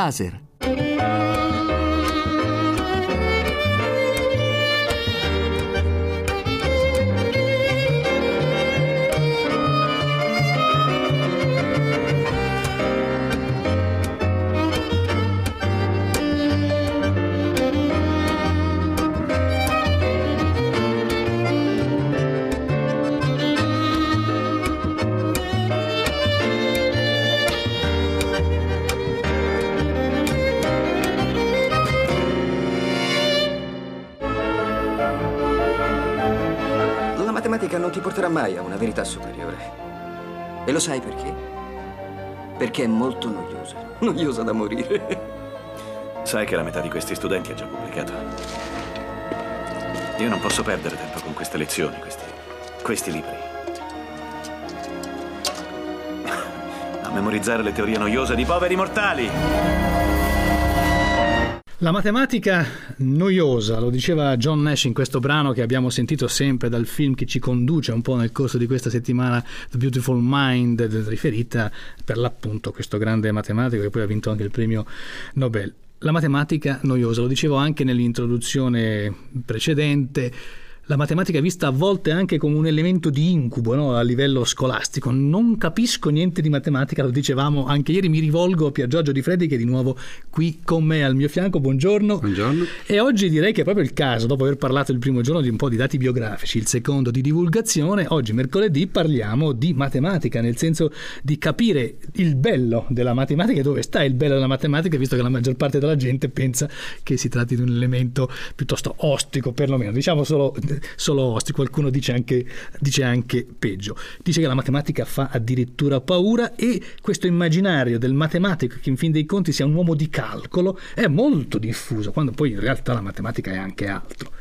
láser porterà mai a una verità superiore. E lo sai perché? Perché è molto noiosa. Noiosa da morire. Sai che la metà di questi studenti ha già pubblicato. Io non posso perdere tempo con queste lezioni, questi, questi libri. A memorizzare le teorie noiose di poveri mortali. La matematica noiosa, lo diceva John Nash in questo brano che abbiamo sentito sempre dal film che ci conduce un po' nel corso di questa settimana, The Beautiful Mind, riferita per l'appunto a questo grande matematico che poi ha vinto anche il premio Nobel. La matematica noiosa, lo dicevo anche nell'introduzione precedente, la matematica è vista a volte anche come un elemento di incubo no? a livello scolastico. Non capisco niente di matematica, lo dicevamo anche ieri. Mi rivolgo a Pier Giorgio Di Freddi che è di nuovo qui con me al mio fianco. Buongiorno. Buongiorno. E oggi direi che è proprio il caso, dopo aver parlato il primo giorno di un po' di dati biografici, il secondo di divulgazione, oggi mercoledì parliamo di matematica, nel senso di capire il bello della matematica e dove sta il bello della matematica, visto che la maggior parte della gente pensa che si tratti di un elemento piuttosto ostico, perlomeno, diciamo solo solo osti, qualcuno dice anche, dice anche peggio. Dice che la matematica fa addirittura paura e questo immaginario del matematico che in fin dei conti sia un uomo di calcolo è molto diffuso, quando poi in realtà la matematica è anche altro.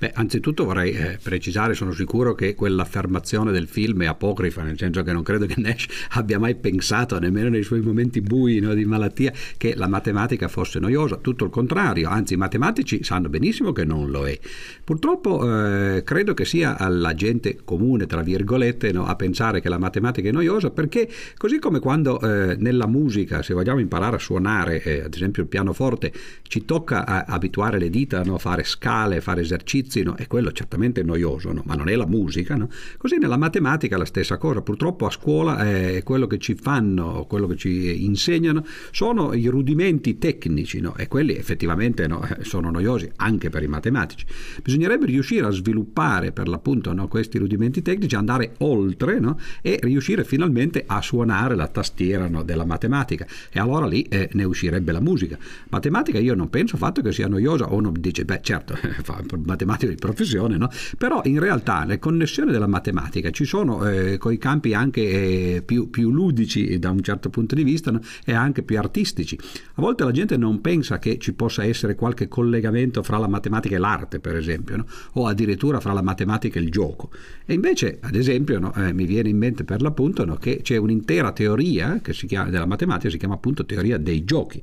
Beh, anzitutto vorrei eh, precisare, sono sicuro che quell'affermazione del film è apocrifa, nel senso che non credo che Nash abbia mai pensato, nemmeno nei suoi momenti bui no, di malattia, che la matematica fosse noiosa, tutto il contrario, anzi i matematici sanno benissimo che non lo è. Purtroppo eh, credo che sia alla gente comune, tra virgolette, no, a pensare che la matematica è noiosa, perché così come quando eh, nella musica, se vogliamo imparare a suonare, eh, ad esempio il pianoforte, ci tocca a, abituare le dita no, a fare scale, fare esercizi, no? e quello certamente è noioso, no? ma non è la musica. No? Così nella matematica è la stessa cosa, purtroppo a scuola eh, quello che ci fanno, quello che ci insegnano sono i rudimenti tecnici no? e quelli effettivamente no? sono noiosi anche per i matematici. Bisognerebbe riuscire a sviluppare per l'appunto questi rudimenti tecnici, andare oltre e riuscire finalmente a suonare la tastiera della matematica e allora lì eh, ne uscirebbe la musica. Matematica io non penso affatto che sia noiosa, uno dice beh certo, matematica di professione, no? però in realtà le connessioni della matematica ci sono eh, con i campi anche eh, più, più, ludici da un certo punto di vista no? e anche più artistici. A volte la gente non pensa che ci possa essere qualche collegamento fra la matematica e l'arte, per esempio, no? o addirittura fra la matematica e il gioco. E invece, ad esempio, eh, mi viene in mente per l'appunto che c'è un'intera teoria che si chiama, della matematica, si chiama appunto teoria dei giochi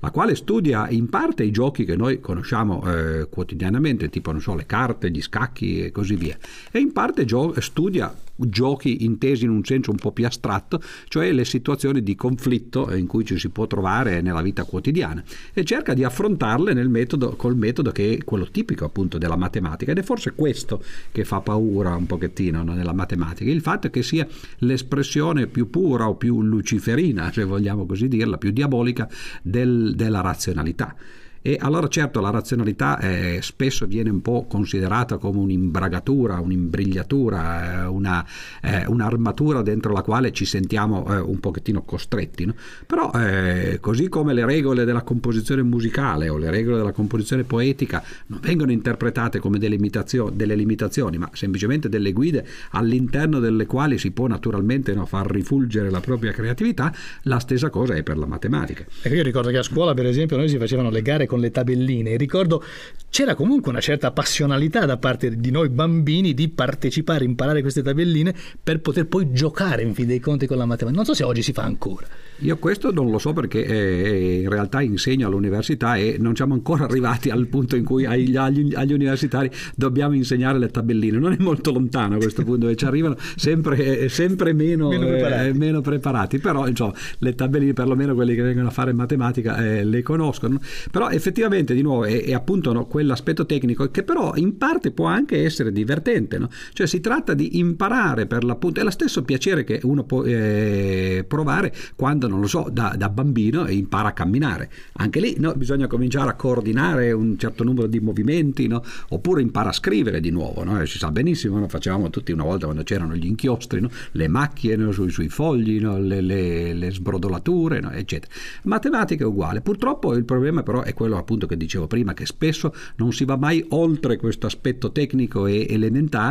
la quale studia in parte i giochi che noi conosciamo eh, quotidianamente, tipo so, le carte, gli scacchi e così via, e in parte gio- studia giochi intesi in un senso un po' più astratto, cioè le situazioni di conflitto in cui ci si può trovare nella vita quotidiana e cerca di affrontarle metodo, col metodo che è quello tipico appunto della matematica ed è forse questo che fa paura un pochettino no, nella matematica, il fatto che sia l'espressione più pura o più luciferina, se vogliamo così dirla, più diabolica del, della razionalità. E allora certo la razionalità eh, spesso viene un po' considerata come un'imbragatura, un'imbrigliatura, eh, una, eh, un'armatura dentro la quale ci sentiamo eh, un pochettino costretti. No? Però eh, così come le regole della composizione musicale o le regole della composizione poetica non vengono interpretate come delle, delle limitazioni, ma semplicemente delle guide all'interno delle quali si può naturalmente no, far rifulgere la propria creatività, la stessa cosa è per la matematica. Ecco, io ricordo che a scuola per esempio noi si facevano le gare con le tabelline. Ricordo c'era comunque una certa passionalità da parte di noi bambini di partecipare, imparare queste tabelline per poter poi giocare in fin dei conti con la matematica. Non so se oggi si fa ancora. Io questo non lo so perché eh, in realtà insegno all'università e non siamo ancora arrivati al punto in cui agli, agli, agli universitari dobbiamo insegnare le tabelline. Non è molto lontano a questo punto, dove ci arrivano sempre, eh, sempre meno, meno, preparati. Eh, meno, preparati. Però insomma, le tabelline, perlomeno quelli che vengono a fare matematica, eh, le conoscono. Però effettivamente, di nuovo, è, è appunto no, quell'aspetto tecnico che però in parte può anche essere divertente. No? Cioè si tratta di imparare per l'appunto, è lo stesso piacere che uno può eh, provare quando non lo so, da, da bambino e impara a camminare. Anche lì no, bisogna cominciare a coordinare un certo numero di movimenti, no? oppure impara a scrivere di nuovo. No? Si sa benissimo, no? facevamo tutti una volta quando c'erano gli inchiostri, le macchie sui, sui, fogli, le, le, le, sbrodolature, eccetera. Matematica è uguale. Purtroppo il problema però è quello appunto che dicevo prima, che spesso non si va mai oltre questo aspetto tecnico e elementare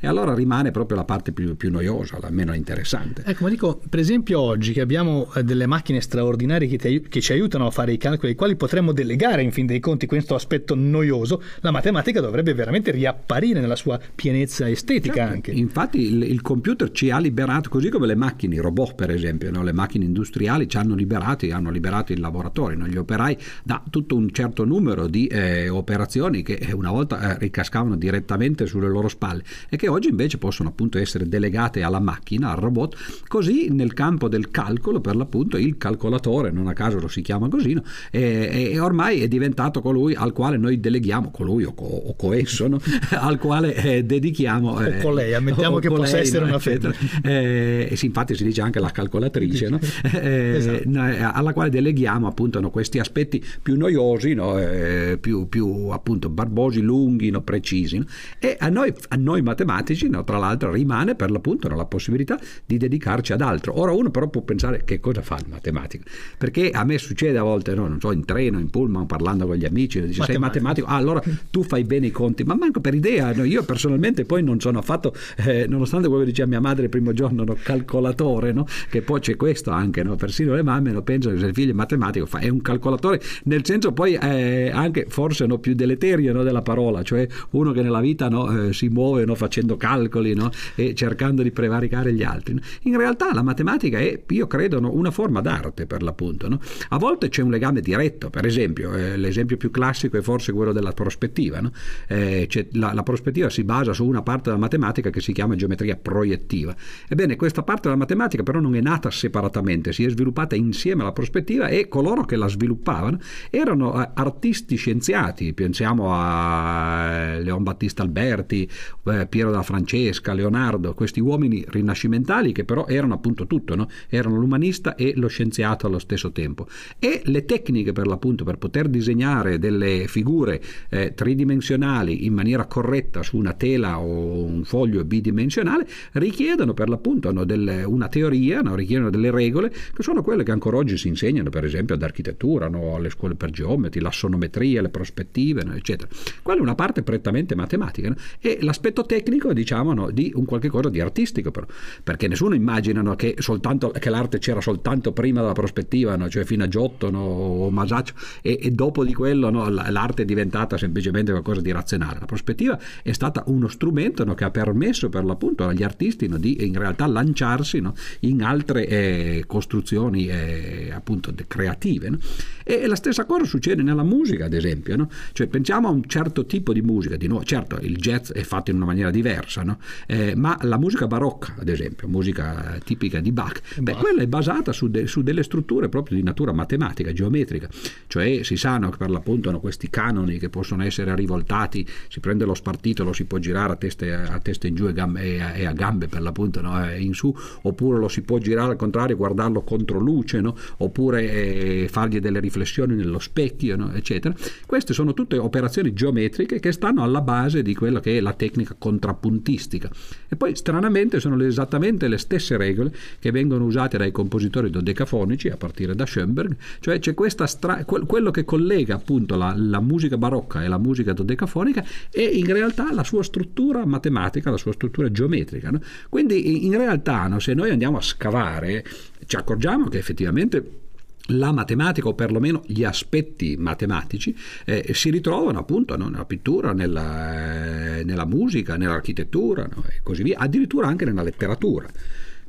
e allora rimane proprio la parte più, più noiosa, la meno interessante. Ecco, ma dico, per esempio oggi che abbiamo eh, delle macchine straordinarie che, ti, che, ci aiutano a fare i calcoli, ai quali potremmo delegare in fin dei conti questo aspetto noioso, la matematica dovrebbe veramente riapparire nella sua pienezza estetica certo. anche. Infatti il, il, computer ci ha liberato, così come le macchine, i robot per esempio, no? le macchine industriali ci hanno liberati, hanno liberato i lavoratori, no? gli operai da tutto un certo numero di eh, operazioni che eh, una volta eh, ricascavano direttamente sulle loro spalle e che oggi invece possono appunto essere delegate alla macchina, al robot, così nel campo del calcolo per l'appunto appunto il calcolatore, non a caso lo si chiama così, no? e, e, ormai è diventato colui al quale noi deleghiamo, colui o, co, o coesso, no? al quale eh, dedichiamo... Eh, o con lei, ammettiamo che possa lei, essere no? una fede. Eh, sì, infatti si dice anche la calcolatrice, eh, esatto. Eh, alla quale deleghiamo appunto questi aspetti più noiosi, eh, più, più, appunto barbosi, lunghi, precisi. E a noi, a noi matematici, tra l'altro, rimane per l'appunto la possibilità di dedicarci ad altro. Ora uno però può pensare che cosa fa il matematico? Perché a me succede a volte, no? non so, in treno, in pullman, parlando con gli amici, dice matematico. sei matematico, ah, allora tu fai bene i conti, ma manco per idea, no? io personalmente poi non sono affatto, eh, nonostante quello che diceva mia madre il primo giorno, no? calcolatore, no? che poi c'è questo anche, no? persino le mamme no? pensano che se il figlio è matematico fa, è un calcolatore, nel senso poi eh, anche forse no? più deleterio no? della parola, cioè uno che nella vita no? eh, si muove no? facendo calcoli no? e cercando di prevaricare gli altri. In realtà la matematica è, io credo, no? Una forma d'arte per l'appunto. No? A volte c'è un legame diretto, per esempio, eh, l'esempio più classico è forse quello della prospettiva. No? Eh, la, la, prospettiva si basa su una parte della matematica che si chiama geometria proiettiva. Ebbene, questa parte della matematica però non è nata separatamente, si è sviluppata insieme alla prospettiva e coloro che la sviluppavano erano eh, artisti scienziati, pensiamo a eh, Leon Battista Alberti, eh, Piero da Francesca, Leonardo, questi uomini rinascimentali che però erano appunto tutto, no? erano l'umanista e lo scienziato allo stesso tempo. E le tecniche per l'appunto per poter disegnare delle figure eh, tridimensionali in maniera corretta su una tela o un foglio bidimensionale richiedono per l'appunto delle, una teoria, no? richiedono delle regole che sono quelle che ancora oggi si insegnano per esempio ad architettura, no? alle scuole per geometri, la sonometria, le prospettive, no? eccetera. Quella è una parte prettamente matematica e l'aspetto tecnico diciamo di un qualche cosa di artistico però, perché nessuno immagina che, soltanto, che l'arte c'era soltanto soltanto prima della prospettiva, no? cioè fino a Giotto no? o Masaccio, e, e, dopo di quello no? l'arte è diventata semplicemente qualcosa di razionale. La prospettiva è stata uno strumento che ha permesso per l'appunto agli artisti di in realtà lanciarsi in altre eh, costruzioni eh, appunto creative. E, la stessa cosa succede nella musica, ad esempio. Cioè, pensiamo a un certo tipo di musica, di nuovo, certo il jazz è fatto in una maniera diversa, eh, ma la musica barocca, ad esempio, musica tipica di Bach, beh, quella è basata basata su, de, su, delle strutture proprio di natura matematica, geometrica, cioè si sanno che per l'appunto hanno questi canoni che possono essere rivoltati, si prende lo spartito, lo si può girare a testa, a testa in giù e, gambe, e, a, gambe per l'appunto no? in su, oppure lo si può girare al contrario, guardarlo contro luce, no? oppure eh, fargli delle riflessioni nello specchio, no? eccetera. Queste sono tutte operazioni geometriche che stanno alla base di quella che è la tecnica contrappuntistica. E poi stranamente sono esattamente le stesse regole che vengono usate dai compositori compositori dodecafonici a partire da Schoenberg, cioè c'è questa stra- quello che collega appunto la, la, musica barocca e la musica dodecafonica e in realtà la sua struttura matematica, la sua struttura geometrica. No? Quindi in realtà no, se noi andiamo a scavare ci accorgiamo che effettivamente la matematica o perlomeno gli aspetti matematici eh, si ritrovano appunto no, nella pittura, nella, eh, nella, musica, nell'architettura no, e così via, addirittura anche nella letteratura.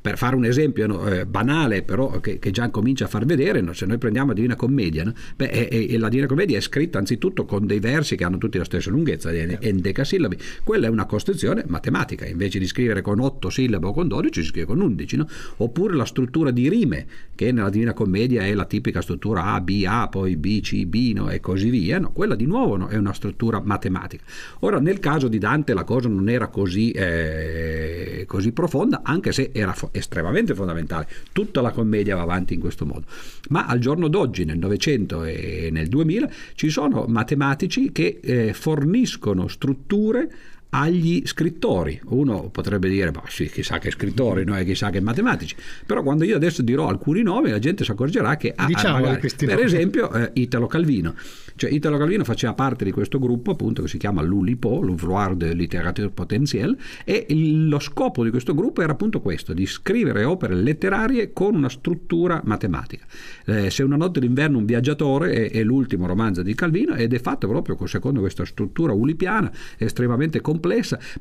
Per fare un esempio no, eh, banale, però che, che, già comincia a far vedere, no? se noi prendiamo la Divina Commedia, no? Beh, è, è, la Divina Commedia è scritta anzitutto con dei versi che hanno tutti la stessa lunghezza, endecasillabi. Quella è una costruzione matematica, invece di scrivere con 8 sillabe o con 12 si scrive con 11. Oppure la struttura di rime, che nella Divina Commedia è la tipica struttura A, B, A, poi B, C, B e così via. Quella di nuovo è una struttura matematica. Ora, nel caso di Dante la cosa non era così, eh, così profonda, anche se era estremamente fondamentale. Tutta la commedia va avanti in questo modo. Ma al giorno d'oggi, nel Novecento e nel 2000, ci sono matematici che eh, forniscono strutture agli scrittori. Uno potrebbe dire, ma sì, chissà che scrittori, no? chissà che matematici. Però quando io adesso dirò alcuni nomi, la gente si accorgerà che, ah, diciamo magari, per esempio, eh, Italo Calvino. Cioè, Italo Calvino faceva parte di questo gruppo appunto che si chiama l'ULIPO, l'Ouvroir de Littérature Potentielle, e il, lo scopo di questo gruppo era appunto questo, di scrivere opere letterarie con una struttura matematica. Eh, Se una notte d'inverno un viaggiatore è, è, l'ultimo romanzo di Calvino ed è fatto proprio secondo questa struttura ulipiana estremamente complessa.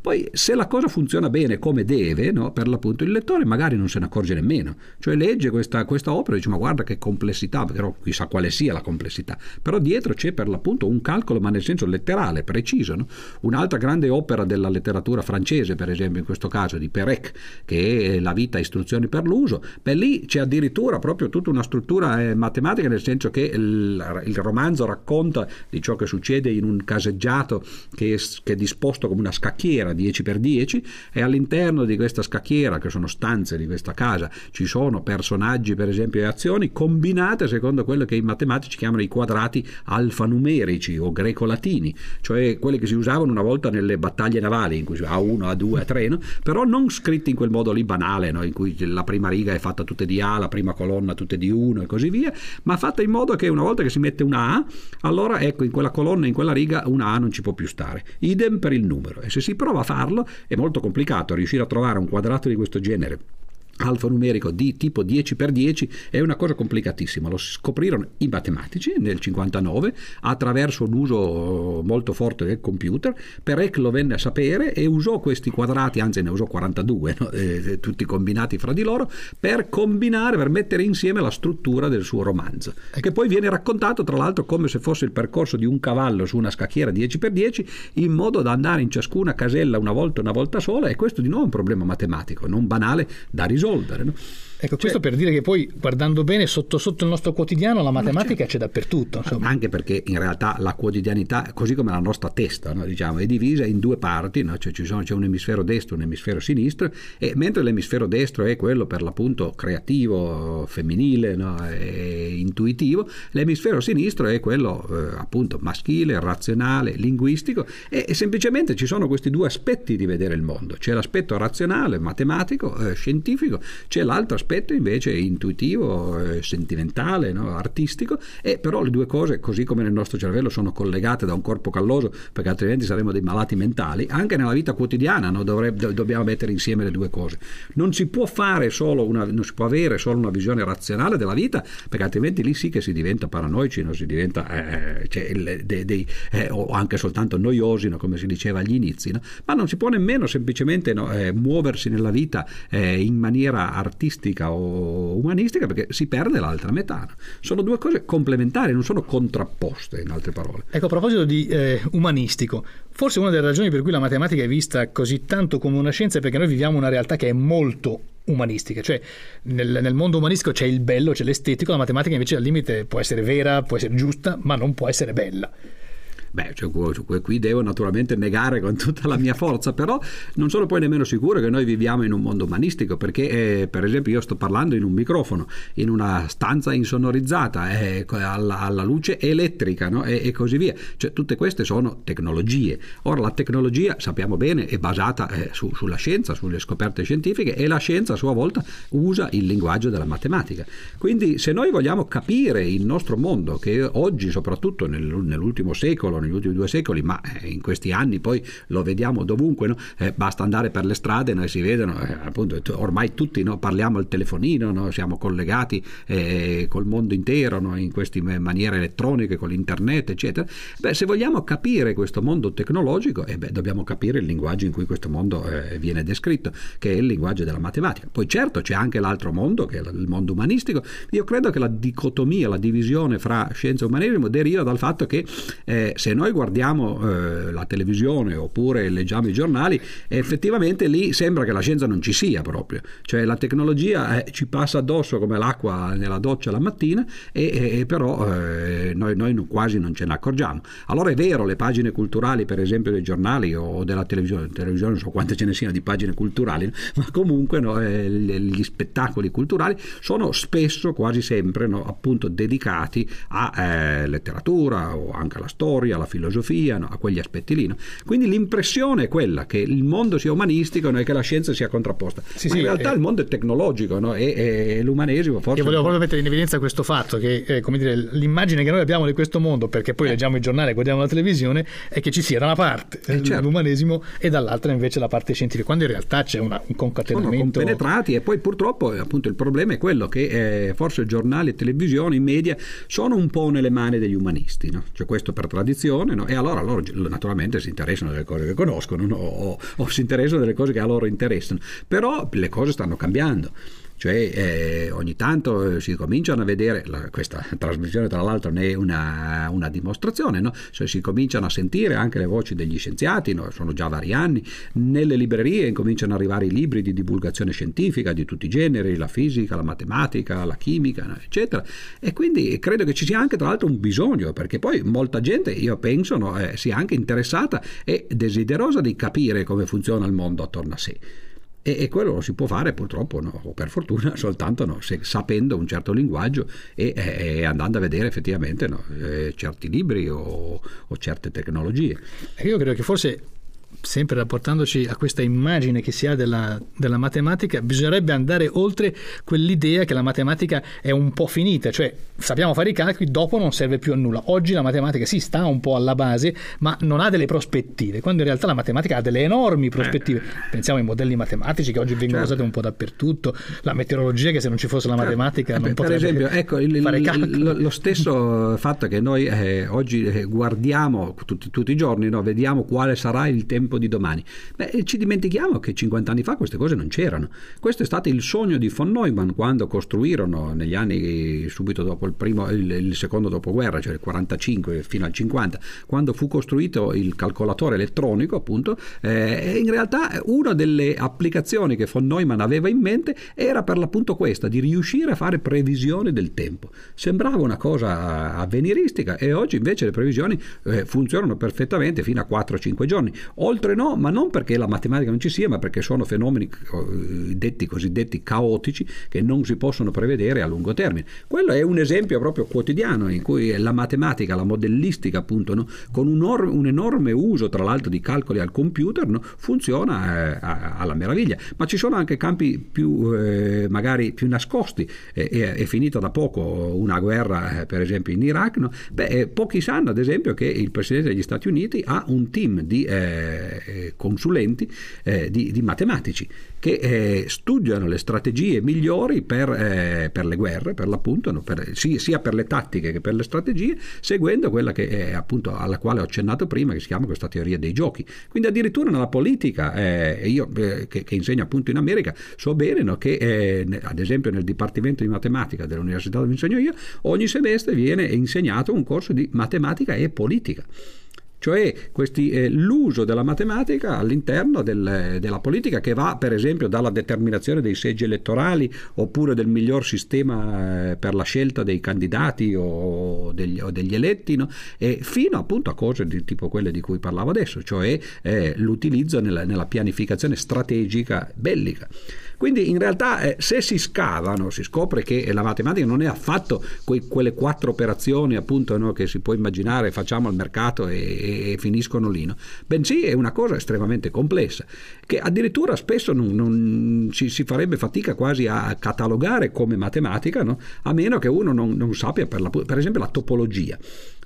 Poi se la cosa funziona bene come deve, no, per l'appunto il lettore magari non se ne accorge nemmeno. Cioè legge questa, questa opera e dice ma guarda che complessità, però chissà quale sia la complessità. Però dietro c'è per l'appunto un calcolo, ma nel senso letterale, preciso. No? Un'altra grande opera della letteratura francese, per esempio in questo caso di Perec, che è La vita istruzioni per l'uso, beh lì c'è addirittura proprio tutta una struttura eh, matematica, nel senso che il, il, romanzo racconta di ciò che succede in un caseggiato che che è disposto come una scacchiera 10x10 e all'interno di questa scacchiera, che sono stanze di questa casa, ci sono personaggi per esempio e azioni combinate secondo quello che i matematici chiamano i quadrati al alfanumerici o greco-latini, cioè quelli che si usavano una volta nelle battaglie navali, in cui si A1, A2, A3, no? però non scritti in quel modo lì banale, no? in cui la prima riga è fatta tutte di A, la prima colonna tutte di 1 e così via, ma fatta in modo che una volta che si mette una A, allora ecco in quella colonna, in quella riga, una A non ci può più stare. Idem per il numero. E se si prova a farlo è molto complicato riuscire a trovare un quadrato di questo genere alfanumerico di tipo 10x10 è una cosa complicatissima. Lo scoprirono i matematici nel 59 attraverso l'uso molto forte del computer. Perec lo venne a sapere e usò questi quadrati, anzi ne usò 42, no? eh, tutti combinati fra di loro, per combinare, per mettere insieme la struttura del suo romanzo, che poi viene raccontato tra l'altro come se fosse il percorso di un cavallo su una scacchiera 10x10, in modo da andare in ciascuna casella una volta una volta sola e questo di nuovo è un problema matematico, non banale da risolvere risolvere. No? Ecco, questo cioè, per dire che poi guardando bene sotto sotto il nostro quotidiano la matematica c'è dappertutto. Insomma. Anche perché in realtà la quotidianità, così come la nostra testa, no, diciamo, è divisa in due parti, no? cioè sono, c'è un emisfero destro e un emisfero sinistro, e mentre l'emisfero destro è quello per l'appunto creativo, femminile e intuitivo, l'emisfero sinistro è quello eh, appunto maschile, razionale, linguistico, e, e, semplicemente ci sono questi due aspetti di vedere il mondo. C'è l'aspetto razionale, matematico, eh, scientifico, c'è l'altro aspetto aspetto invece intuitivo, eh, sentimentale, no? artistico, e però le due cose, così come nel nostro cervello, sono collegate da un corpo calloso, perché altrimenti saremmo dei malati mentali, anche nella vita quotidiana no? Dovrebbe, dobbiamo mettere insieme le due cose. Non si può fare solo una, non si può avere solo una visione razionale della vita, perché altrimenti lì sì che si diventa paranoici, non si diventa eh, cioè, dei, dei, eh, o anche soltanto noiosi, no? come si diceva agli inizi, ma non si può nemmeno semplicemente eh, muoversi nella vita eh, in maniera artistica politica o umanistica perché si perde l'altra metà. Sono due cose complementari, non sono contrapposte, in altre parole. Ecco, a proposito di eh, umanistico, forse una delle ragioni per cui la matematica è vista così tanto come una scienza è perché noi viviamo una realtà che è molto umanistica, cioè nel, nel, mondo umanistico c'è il bello, c'è l'estetico, la matematica invece al limite può essere vera, può essere giusta, ma non può essere bella. Beh, cioè, qui devo naturalmente negare con tutta la mia forza, però non sono poi nemmeno sicuro che noi viviamo in un mondo umanistico, perché eh, per esempio io sto parlando in un microfono, in una stanza insonorizzata, eh, alla, alla, luce elettrica no? e, e, così via. Cioè, tutte queste sono tecnologie. Ora la tecnologia, sappiamo bene, è basata eh, su, sulla scienza, sulle scoperte scientifiche e la scienza a sua volta usa il linguaggio della matematica. Quindi se noi vogliamo capire il nostro mondo, che oggi soprattutto nel, nell'ultimo secolo, negli ultimi due secoli, ma eh, in questi anni poi lo vediamo dovunque, no? eh, basta andare per le strade e si vedono, eh, appunto, ormai tutti no? parliamo al telefonino, no? siamo collegati eh, col mondo intero in queste maniere elettroniche, con l'internet, eccetera. Beh, se vogliamo capire questo mondo tecnologico, eh beh, dobbiamo capire il linguaggio in cui questo mondo eh, viene descritto, che è il linguaggio della matematica. Poi certo c'è anche l'altro mondo, che è il mondo umanistico. Io credo che la dicotomia, la divisione fra scienza e umanesimo deriva dal fatto che eh, se noi guardiamo eh, la televisione oppure leggiamo i giornali, effettivamente lì sembra che la scienza non ci sia proprio. Cioè la tecnologia eh, ci passa addosso come l'acqua nella doccia la mattina e, e però eh, noi, noi quasi non ce ne accorgiamo. Allora è vero, le pagine culturali per esempio dei giornali o della televisione, televisione non so quante ce ne siano di pagine culturali, ma comunque no, eh, gli spettacoli culturali sono spesso, quasi sempre, no, appunto dedicati a eh, letteratura o anche alla storia, alla filosofia, no, a quegli aspetti lì. Quindi l'impressione è quella che il mondo sia umanistico e che la scienza sia contrapposta. Sì, ma sì, in realtà eh, il mondo è tecnologico e, e, l'umanesimo forse... Io volevo proprio mettere in evidenza questo fatto che eh, come dire, l'immagine che noi abbiamo di questo mondo, perché poi eh. leggiamo i giornali e guardiamo la televisione, è che ci sia da una parte eh, certo. l'umanesimo e dall'altra invece la parte scientifica, quando in realtà c'è una, un concatenamento... Sono compenetrati e poi purtroppo appunto il problema è quello che eh, forse giornali, televisioni, media sono un po' nelle mani degli umanisti, no? cioè questo per tradizione no? e allora loro naturalmente si interessano delle cose che conoscono no? o, o si interessano delle cose che a loro interessano, però le cose stanno cambiando. Cioè eh, ogni tanto eh, si cominciano a vedere, la, questa trasmissione tra l'altro ne è una, una dimostrazione, no? cioè, si cominciano a sentire anche le voci degli scienziati, no? sono già vari anni, nelle librerie incominciano ad arrivare i libri di divulgazione scientifica di tutti i generi, la fisica, la matematica, la chimica, eccetera. E quindi credo che ci sia anche tra l'altro un bisogno, perché poi molta gente, io penso, no, eh, sia anche interessata e desiderosa di capire come funziona il mondo attorno a sé. E, e, quello lo si può fare purtroppo, no, o per fortuna, soltanto no, se, sapendo un certo linguaggio e, e andando a vedere effettivamente no, eh, certi libri o, o certe tecnologie. Io credo che forse sempre rapportandoci a questa immagine che si ha della, della, matematica, bisognerebbe andare oltre quell'idea che la matematica è un po' finita, cioè sappiamo fare i calcoli, dopo non serve più a nulla. Oggi la matematica si sì, sta un po' alla base, ma non ha delle prospettive, quando in realtà la matematica ha delle enormi prospettive. Eh. Pensiamo ai modelli matematici che oggi vengono certo. usati un po' dappertutto, la meteorologia che se non ci fosse la certo. matematica eh, non potrebbe Per esempio, ecco, il, il, lo stesso fatto che noi eh, oggi eh, guardiamo tutti, tutti i giorni, no? vediamo quale sarà il tempo tempo di domani. Beh, ci dimentichiamo che 50 anni fa queste cose non c'erano. Questo è stato il sogno di von Neumann quando costruirono negli anni subito dopo il, primo, il, il secondo dopoguerra, cioè il 45 fino al 50, quando fu costruito il calcolatore elettronico, appunto, eh, in realtà una delle applicazioni che von Neumann aveva in mente era per l'appunto questa, di riuscire a fare previsioni del tempo. Sembrava una cosa avveniristica e oggi invece le previsioni eh, funzionano perfettamente fino a 4-5 giorni. Oltre Oltre no, ma non perché la matematica non ci sia, ma perché sono fenomeni eh, detti cosiddetti caotici che non si possono prevedere a lungo termine. Quello è un esempio proprio quotidiano in cui la matematica, la modellistica, appunto, no, con un, or- un, enorme uso tra l'altro di calcoli al computer, no, funziona eh, alla meraviglia. Ma ci sono anche campi più eh, magari più nascosti. Eh, è, finita da poco una guerra, eh, per esempio in Iraq. Beh, eh, pochi sanno, ad esempio, che il presidente degli Stati Uniti ha un team di eh, consulenti eh, di, di, matematici che eh, studiano le strategie migliori per, eh, per le guerre, per l'appunto, per, sia per le tattiche che per le strategie, seguendo quella che, appunto, alla quale ho accennato prima, che si chiama questa teoria dei giochi. Quindi addirittura nella politica, eh, io che, che, insegno appunto in America, so bene no? che ad esempio nel Dipartimento di Matematica dell'Università dove insegno io, ogni semestre viene insegnato un corso di matematica e politica cioè questi, eh, l'uso della matematica all'interno del, della politica che va per esempio dalla determinazione dei seggi elettorali oppure del miglior sistema eh, per la scelta dei candidati o degli, o degli eletti, no? fino appunto a cose di tipo quelle di cui parlavo adesso, cioè eh, l'utilizzo nella, nella pianificazione strategica bellica. Quindi in realtà eh, se si scavano si scopre che la matematica non è affatto que- quelle quattro operazioni appunto no, che si può immaginare facciamo al mercato e, e finiscono lì, no? bensì è una cosa estremamente complessa che addirittura spesso non, non ci, si farebbe fatica quasi a catalogare come matematica no? a meno che uno non, non sappia per, la, per esempio la topologia.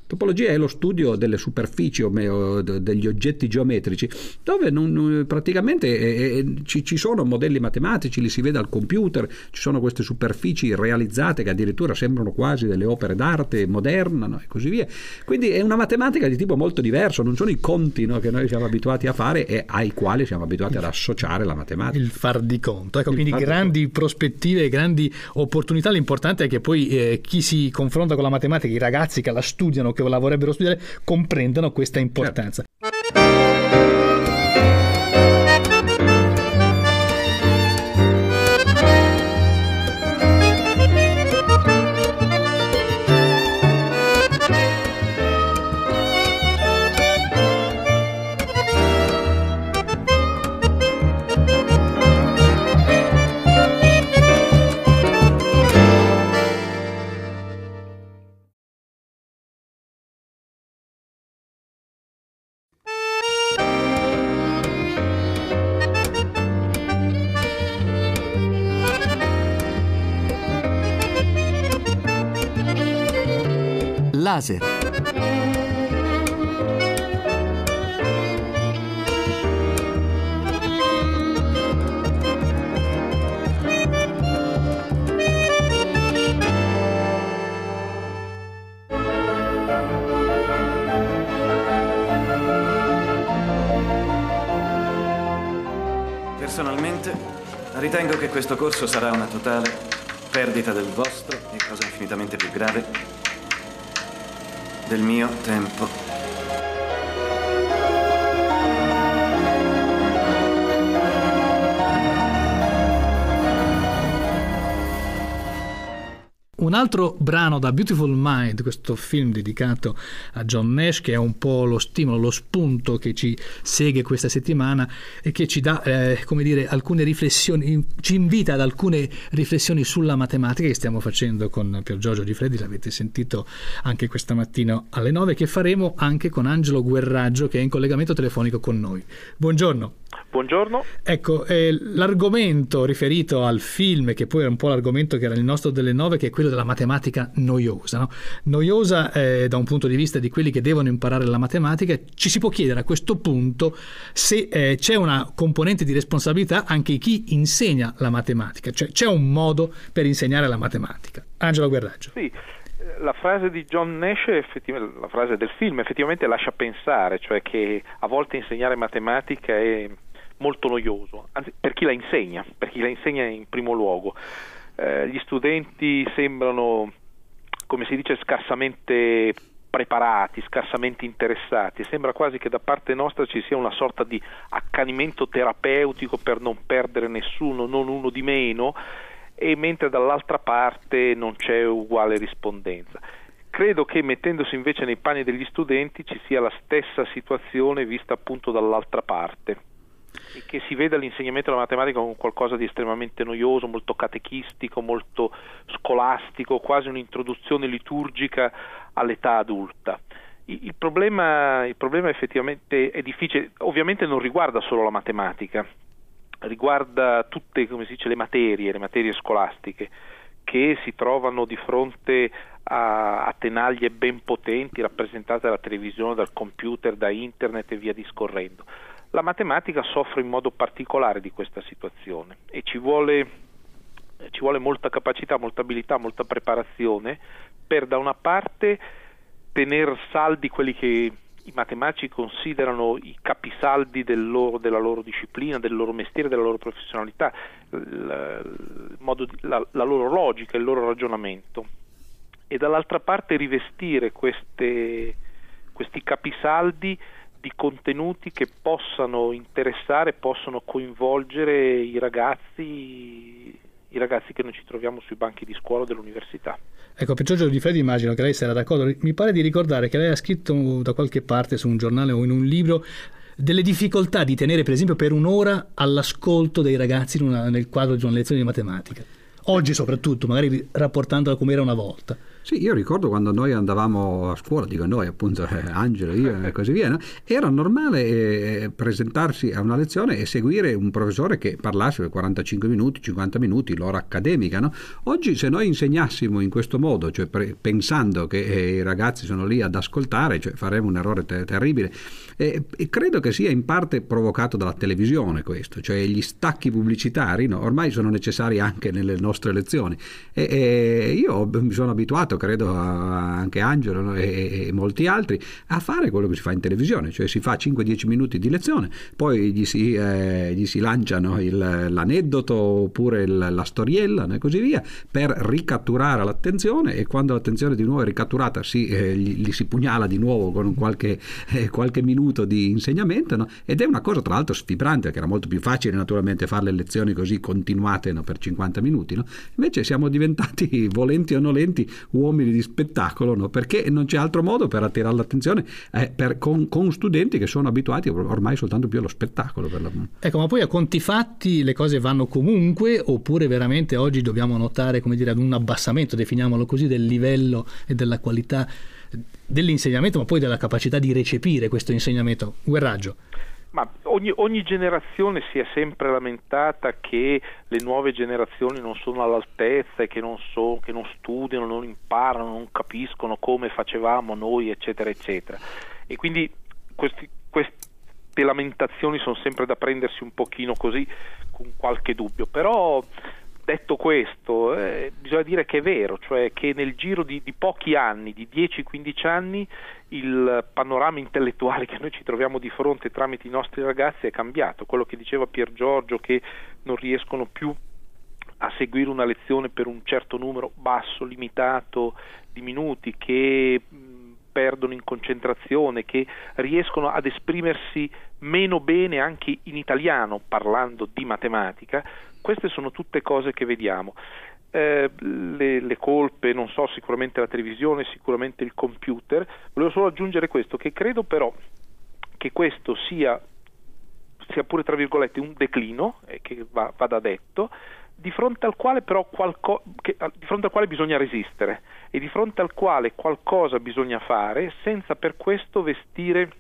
Topologia è lo studio delle superfici o degli oggetti geometrici, dove non, praticamente eh, eh, ci, ci, sono modelli matematici, li si vede al computer, ci sono queste superfici realizzate che addirittura sembrano quasi delle opere d'arte moderna no? e così via. Quindi è una matematica di tipo molto diverso, non sono i conti no, che noi siamo abituati a fare e ai quali siamo abituati ad associare la matematica. Il far di conto, ecco, Il quindi grandi conto. prospettive, grandi opportunità. L'importante è che poi eh, chi si confronta con la matematica, i ragazzi che la studiano, che la vorrebbero studiare, comprendano questa importanza. Certo. Laser. Personalmente ritengo che questo corso sarà una totale perdita del vostro e cosa infinitamente più grave del mio tempo. Un altro brano da Beautiful Mind, questo film dedicato a John Nash, che è un po' lo stimolo, lo spunto che ci segue questa settimana e che ci dà, eh, come dire, alcune riflessioni, ci invita ad alcune riflessioni sulla matematica che stiamo facendo con Pier Giorgio Di Freddi, l'avete sentito anche questa mattina alle 9, che faremo anche con Angelo Guerraggio che è in collegamento telefonico con noi. Buongiorno. Buongiorno. Ecco, eh, l'argomento riferito al film, che poi è un po' l'argomento che era il nostro delle nove, che è quello della matematica noiosa. No? Noiosa eh, da un punto di vista di quelli che devono imparare la matematica, ci si può chiedere a questo punto se eh, c'è una componente di responsabilità anche chi insegna la matematica, cioè c'è un modo per insegnare la matematica. Angelo Guerraggio. Sì la frase di John Nash, la frase del film, effettivamente lascia pensare, cioè che a volte insegnare matematica è molto noioso, anzi per chi la insegna, per chi la insegna in primo luogo. Eh, gli studenti sembrano, come si dice, scarsamente preparati, scarsamente interessati. Sembra quasi che da parte nostra ci sia una sorta di accanimento terapeutico per non perdere nessuno, non uno di meno, e mentre dall'altra parte non c'è uguale rispondenza. Credo che mettendosi invece nei panni degli studenti ci sia la stessa situazione vista appunto dall'altra parte e che si veda l'insegnamento della matematica come qualcosa di estremamente noioso, molto catechistico, molto scolastico, quasi un'introduzione liturgica all'età adulta. Il problema, il problema effettivamente è difficile, ovviamente non riguarda solo la matematica, riguarda tutte dice, le materie, le materie scolastiche che si trovano di fronte a, a, tenaglie ben potenti rappresentate dalla televisione, dal computer, da internet e via discorrendo. La matematica soffre in modo particolare di questa situazione e ci vuole, ci vuole molta capacità, molta abilità, molta preparazione per da una parte tenere saldi quelli che i matematici considerano i capisaldi del loro, della loro disciplina, del loro mestiere, della loro professionalità, la, la, la loro logica, il loro ragionamento. E dall'altra parte rivestire queste, questi capisaldi di contenuti che possano interessare, possano coinvolgere i ragazzi, i ragazzi che noi ci troviamo sui banchi di scuola dell'università. Ecco, per Giorgio Di Freddi immagino che lei sarà d'accordo. Mi pare di ricordare che lei ha scritto da qualche parte su un giornale o in un libro delle difficoltà di tenere, per esempio, per un'ora all'ascolto dei ragazzi una, nel quadro di una lezione di matematica. Oggi soprattutto, magari rapportandola come era una volta. Sì, io ricordo quando noi andavamo a scuola, dico noi appunto, eh, Angelo, io e così via, no? era normale eh, presentarsi a una lezione e seguire un professore che parlasse per 45 minuti, 50 minuti, l'ora accademica. No? Oggi se noi insegnassimo in questo modo, cioè pre- pensando che eh, i ragazzi sono lì ad ascoltare, cioè faremo un errore ter- terribile. E, e, credo che sia in parte provocato dalla televisione questo, cioè gli stacchi pubblicitari no? ormai sono necessari anche nelle nostre lezioni. E, e io mi sono abituato invitato, credo anche Angelo no? e, e, molti altri, a fare quello che si fa in televisione, cioè si fa 5-10 minuti di lezione, poi gli si, eh, gli si lanciano il, l'aneddoto oppure il, la storiella e così via per ricatturare l'attenzione e quando l'attenzione di nuovo è ricatturata si, eh, gli, gli, si pugnala di nuovo con qualche, eh, qualche minuto di insegnamento no? ed è una cosa tra l'altro sfibrante perché era molto più facile naturalmente fare le lezioni così continuate no? per 50 minuti, invece siamo diventati volenti o nolenti uomini uomini di spettacolo, no? perché non c'è altro modo per attirare l'attenzione eh, per, con, con, studenti che sono abituati ormai soltanto più allo spettacolo. Ecco, ma poi a conti fatti le cose vanno comunque oppure veramente oggi dobbiamo notare come dire, un abbassamento, definiamolo così, del livello e della qualità dell'insegnamento, ma poi della capacità di recepire questo insegnamento? Guerraggio. Ma ogni, ogni, generazione si è sempre lamentata che le nuove generazioni non sono all'altezza e che non, so, che non studiano, non imparano, non capiscono come facevamo noi, eccetera, eccetera. E quindi questi, queste lamentazioni sono sempre da prendersi un pochino così con qualche dubbio. Però detto questo, eh, bisogna dire che è vero, cioè che nel giro di, di pochi anni, di 10-15 anni, il panorama intellettuale che noi ci troviamo di fronte tramite i nostri ragazzi è cambiato. Quello che diceva Pier Giorgio, che non riescono più a seguire una lezione per un certo numero basso, limitato di minuti, che perdono in concentrazione, che riescono ad esprimersi meno bene anche in italiano parlando di matematica, queste sono tutte cose che vediamo. Eh, le, le, colpe, non so, sicuramente la televisione, sicuramente il computer. Volevo solo aggiungere questo, che credo però che questo sia, sia pure tra virgolette un declino, eh, che va, vada detto, di fronte al quale però qualco, che, di fronte al quale bisogna resistere e di fronte al quale qualcosa bisogna fare senza per questo vestire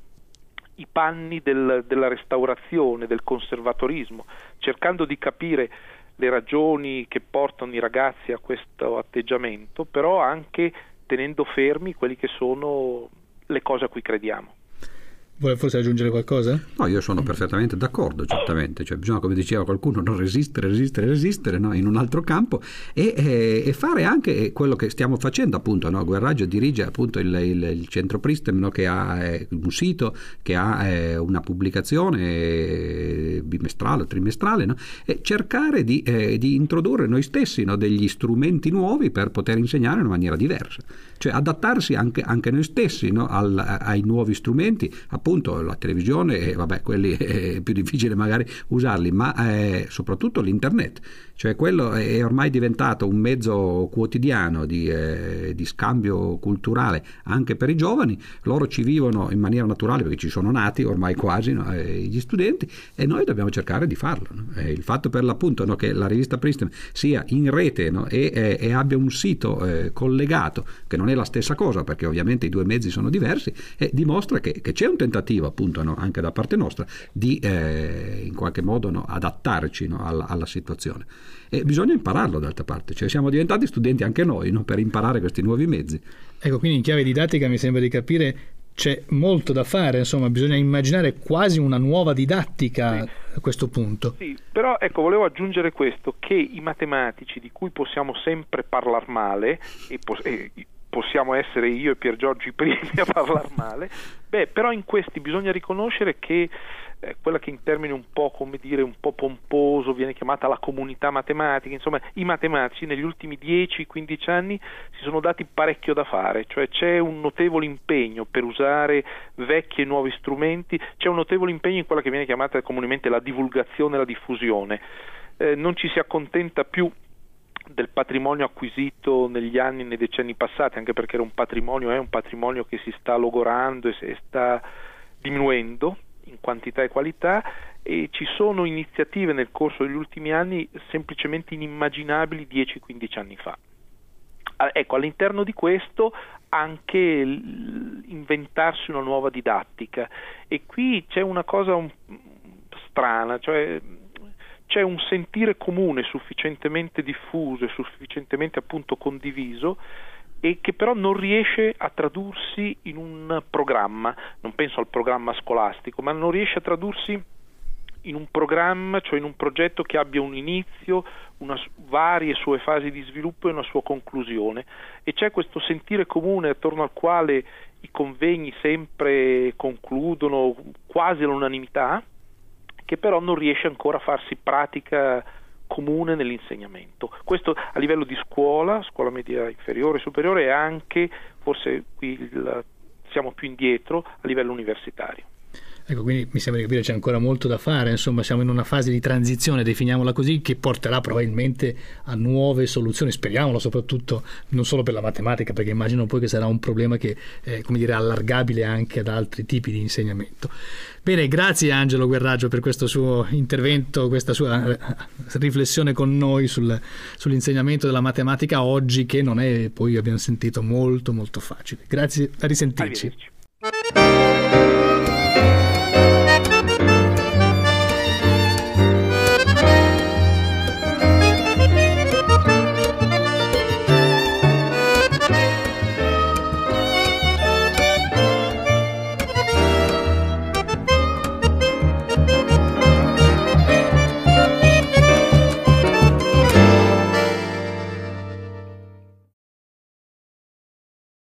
i panni del, della restaurazione, del conservatorismo, cercando di capire le ragioni che portano i ragazzi a questo atteggiamento, però anche tenendo fermi quelli che sono le cose a cui crediamo. Vuole forse aggiungere qualcosa? No, io sono perfettamente d'accordo, certamente. Cioè, bisogna, come diceva qualcuno, non resistere, resistere, resistere no? in un altro campo e, e, e, fare anche quello che stiamo facendo, appunto. No? Guerraggio dirige appunto il, il, il centro Pristem no? che ha eh, un sito, che ha eh, una pubblicazione eh, bimestrale o trimestrale e cercare di, eh, di, introdurre noi stessi degli strumenti nuovi per poter insegnare in maniera diversa. Cioè adattarsi anche, anche noi stessi al, ai nuovi strumenti, appunto la televisione, vabbè, quelli è più difficile magari usarli, ma eh, soprattutto l'internet. Cioè quello è ormai diventato un mezzo quotidiano di, eh, di, scambio culturale anche per i giovani, loro ci vivono in maniera naturale perché ci sono nati ormai quasi no? eh, gli studenti e noi dobbiamo cercare di farlo. No? Eh, il fatto per l'appunto no, che la rivista Pristem sia in rete e, e, abbia un sito eh, collegato, che non è la stessa cosa perché ovviamente i due mezzi sono diversi, dimostra che, che, c'è un tentativo appunto anche da parte nostra di eh, in qualche modo adattarci alla, alla situazione. E bisogna impararlo d'altra parte, cioè siamo diventati studenti anche noi no? per imparare questi nuovi mezzi. Ecco, quindi in chiave didattica mi sembra di capire c'è molto da fare, insomma, bisogna immaginare quasi una nuova didattica sì. a questo punto. Sì, però ecco, volevo aggiungere questo, che i matematici di cui possiamo sempre parlare male, e, pos- e possiamo essere io e Pier Giorgio i primi a parlare male, beh, però in questi bisogna riconoscere che eh, quella che in termini un po' come dire un po' pomposo viene chiamata la comunità matematica, insomma i matematici negli ultimi 10-15 anni si sono dati parecchio da fare, cioè c'è un notevole impegno per usare vecchi e nuovi strumenti, c'è un notevole impegno in quella che viene chiamata comunemente la divulgazione e la diffusione. Eh, non ci si accontenta più del patrimonio acquisito negli anni nei decenni passati, anche perché era un patrimonio, è un patrimonio che si sta logorando e sta diminuendo in quantità e qualità e ci sono iniziative nel corso degli ultimi anni semplicemente inimmaginabili 10-15 anni fa. ecco, all'interno di questo anche inventarsi una nuova didattica e qui c'è una cosa un, strana, cioè c'è un sentire comune sufficientemente diffuso e sufficientemente appunto condiviso e che però non riesce a tradursi in un programma, non penso al programma scolastico, ma non riesce a tradursi in un programma, cioè in un progetto che abbia un inizio, una, varie sue fasi di sviluppo e una sua conclusione. E c'è questo sentire comune attorno al quale i convegni sempre concludono quasi all'unanimità, che però non riesce ancora a farsi pratica comune nell'insegnamento. Questo a livello di scuola, scuola media inferiore e superiore e anche, forse qui il, siamo più indietro, a livello universitario. Ecco, quindi mi sembra di capire c'è ancora molto da fare, insomma siamo in una fase di transizione, definiamola così, che porterà probabilmente a nuove soluzioni, speriamolo soprattutto non solo per la matematica, perché immagino poi che sarà un problema che è come dire, allargabile anche ad altri tipi di insegnamento. Bene, grazie Angelo Guerraggio per questo suo intervento, questa sua eh, riflessione con noi sul, sull'insegnamento della matematica oggi, che non è, poi abbiamo sentito, molto molto facile. Grazie, a risentirci.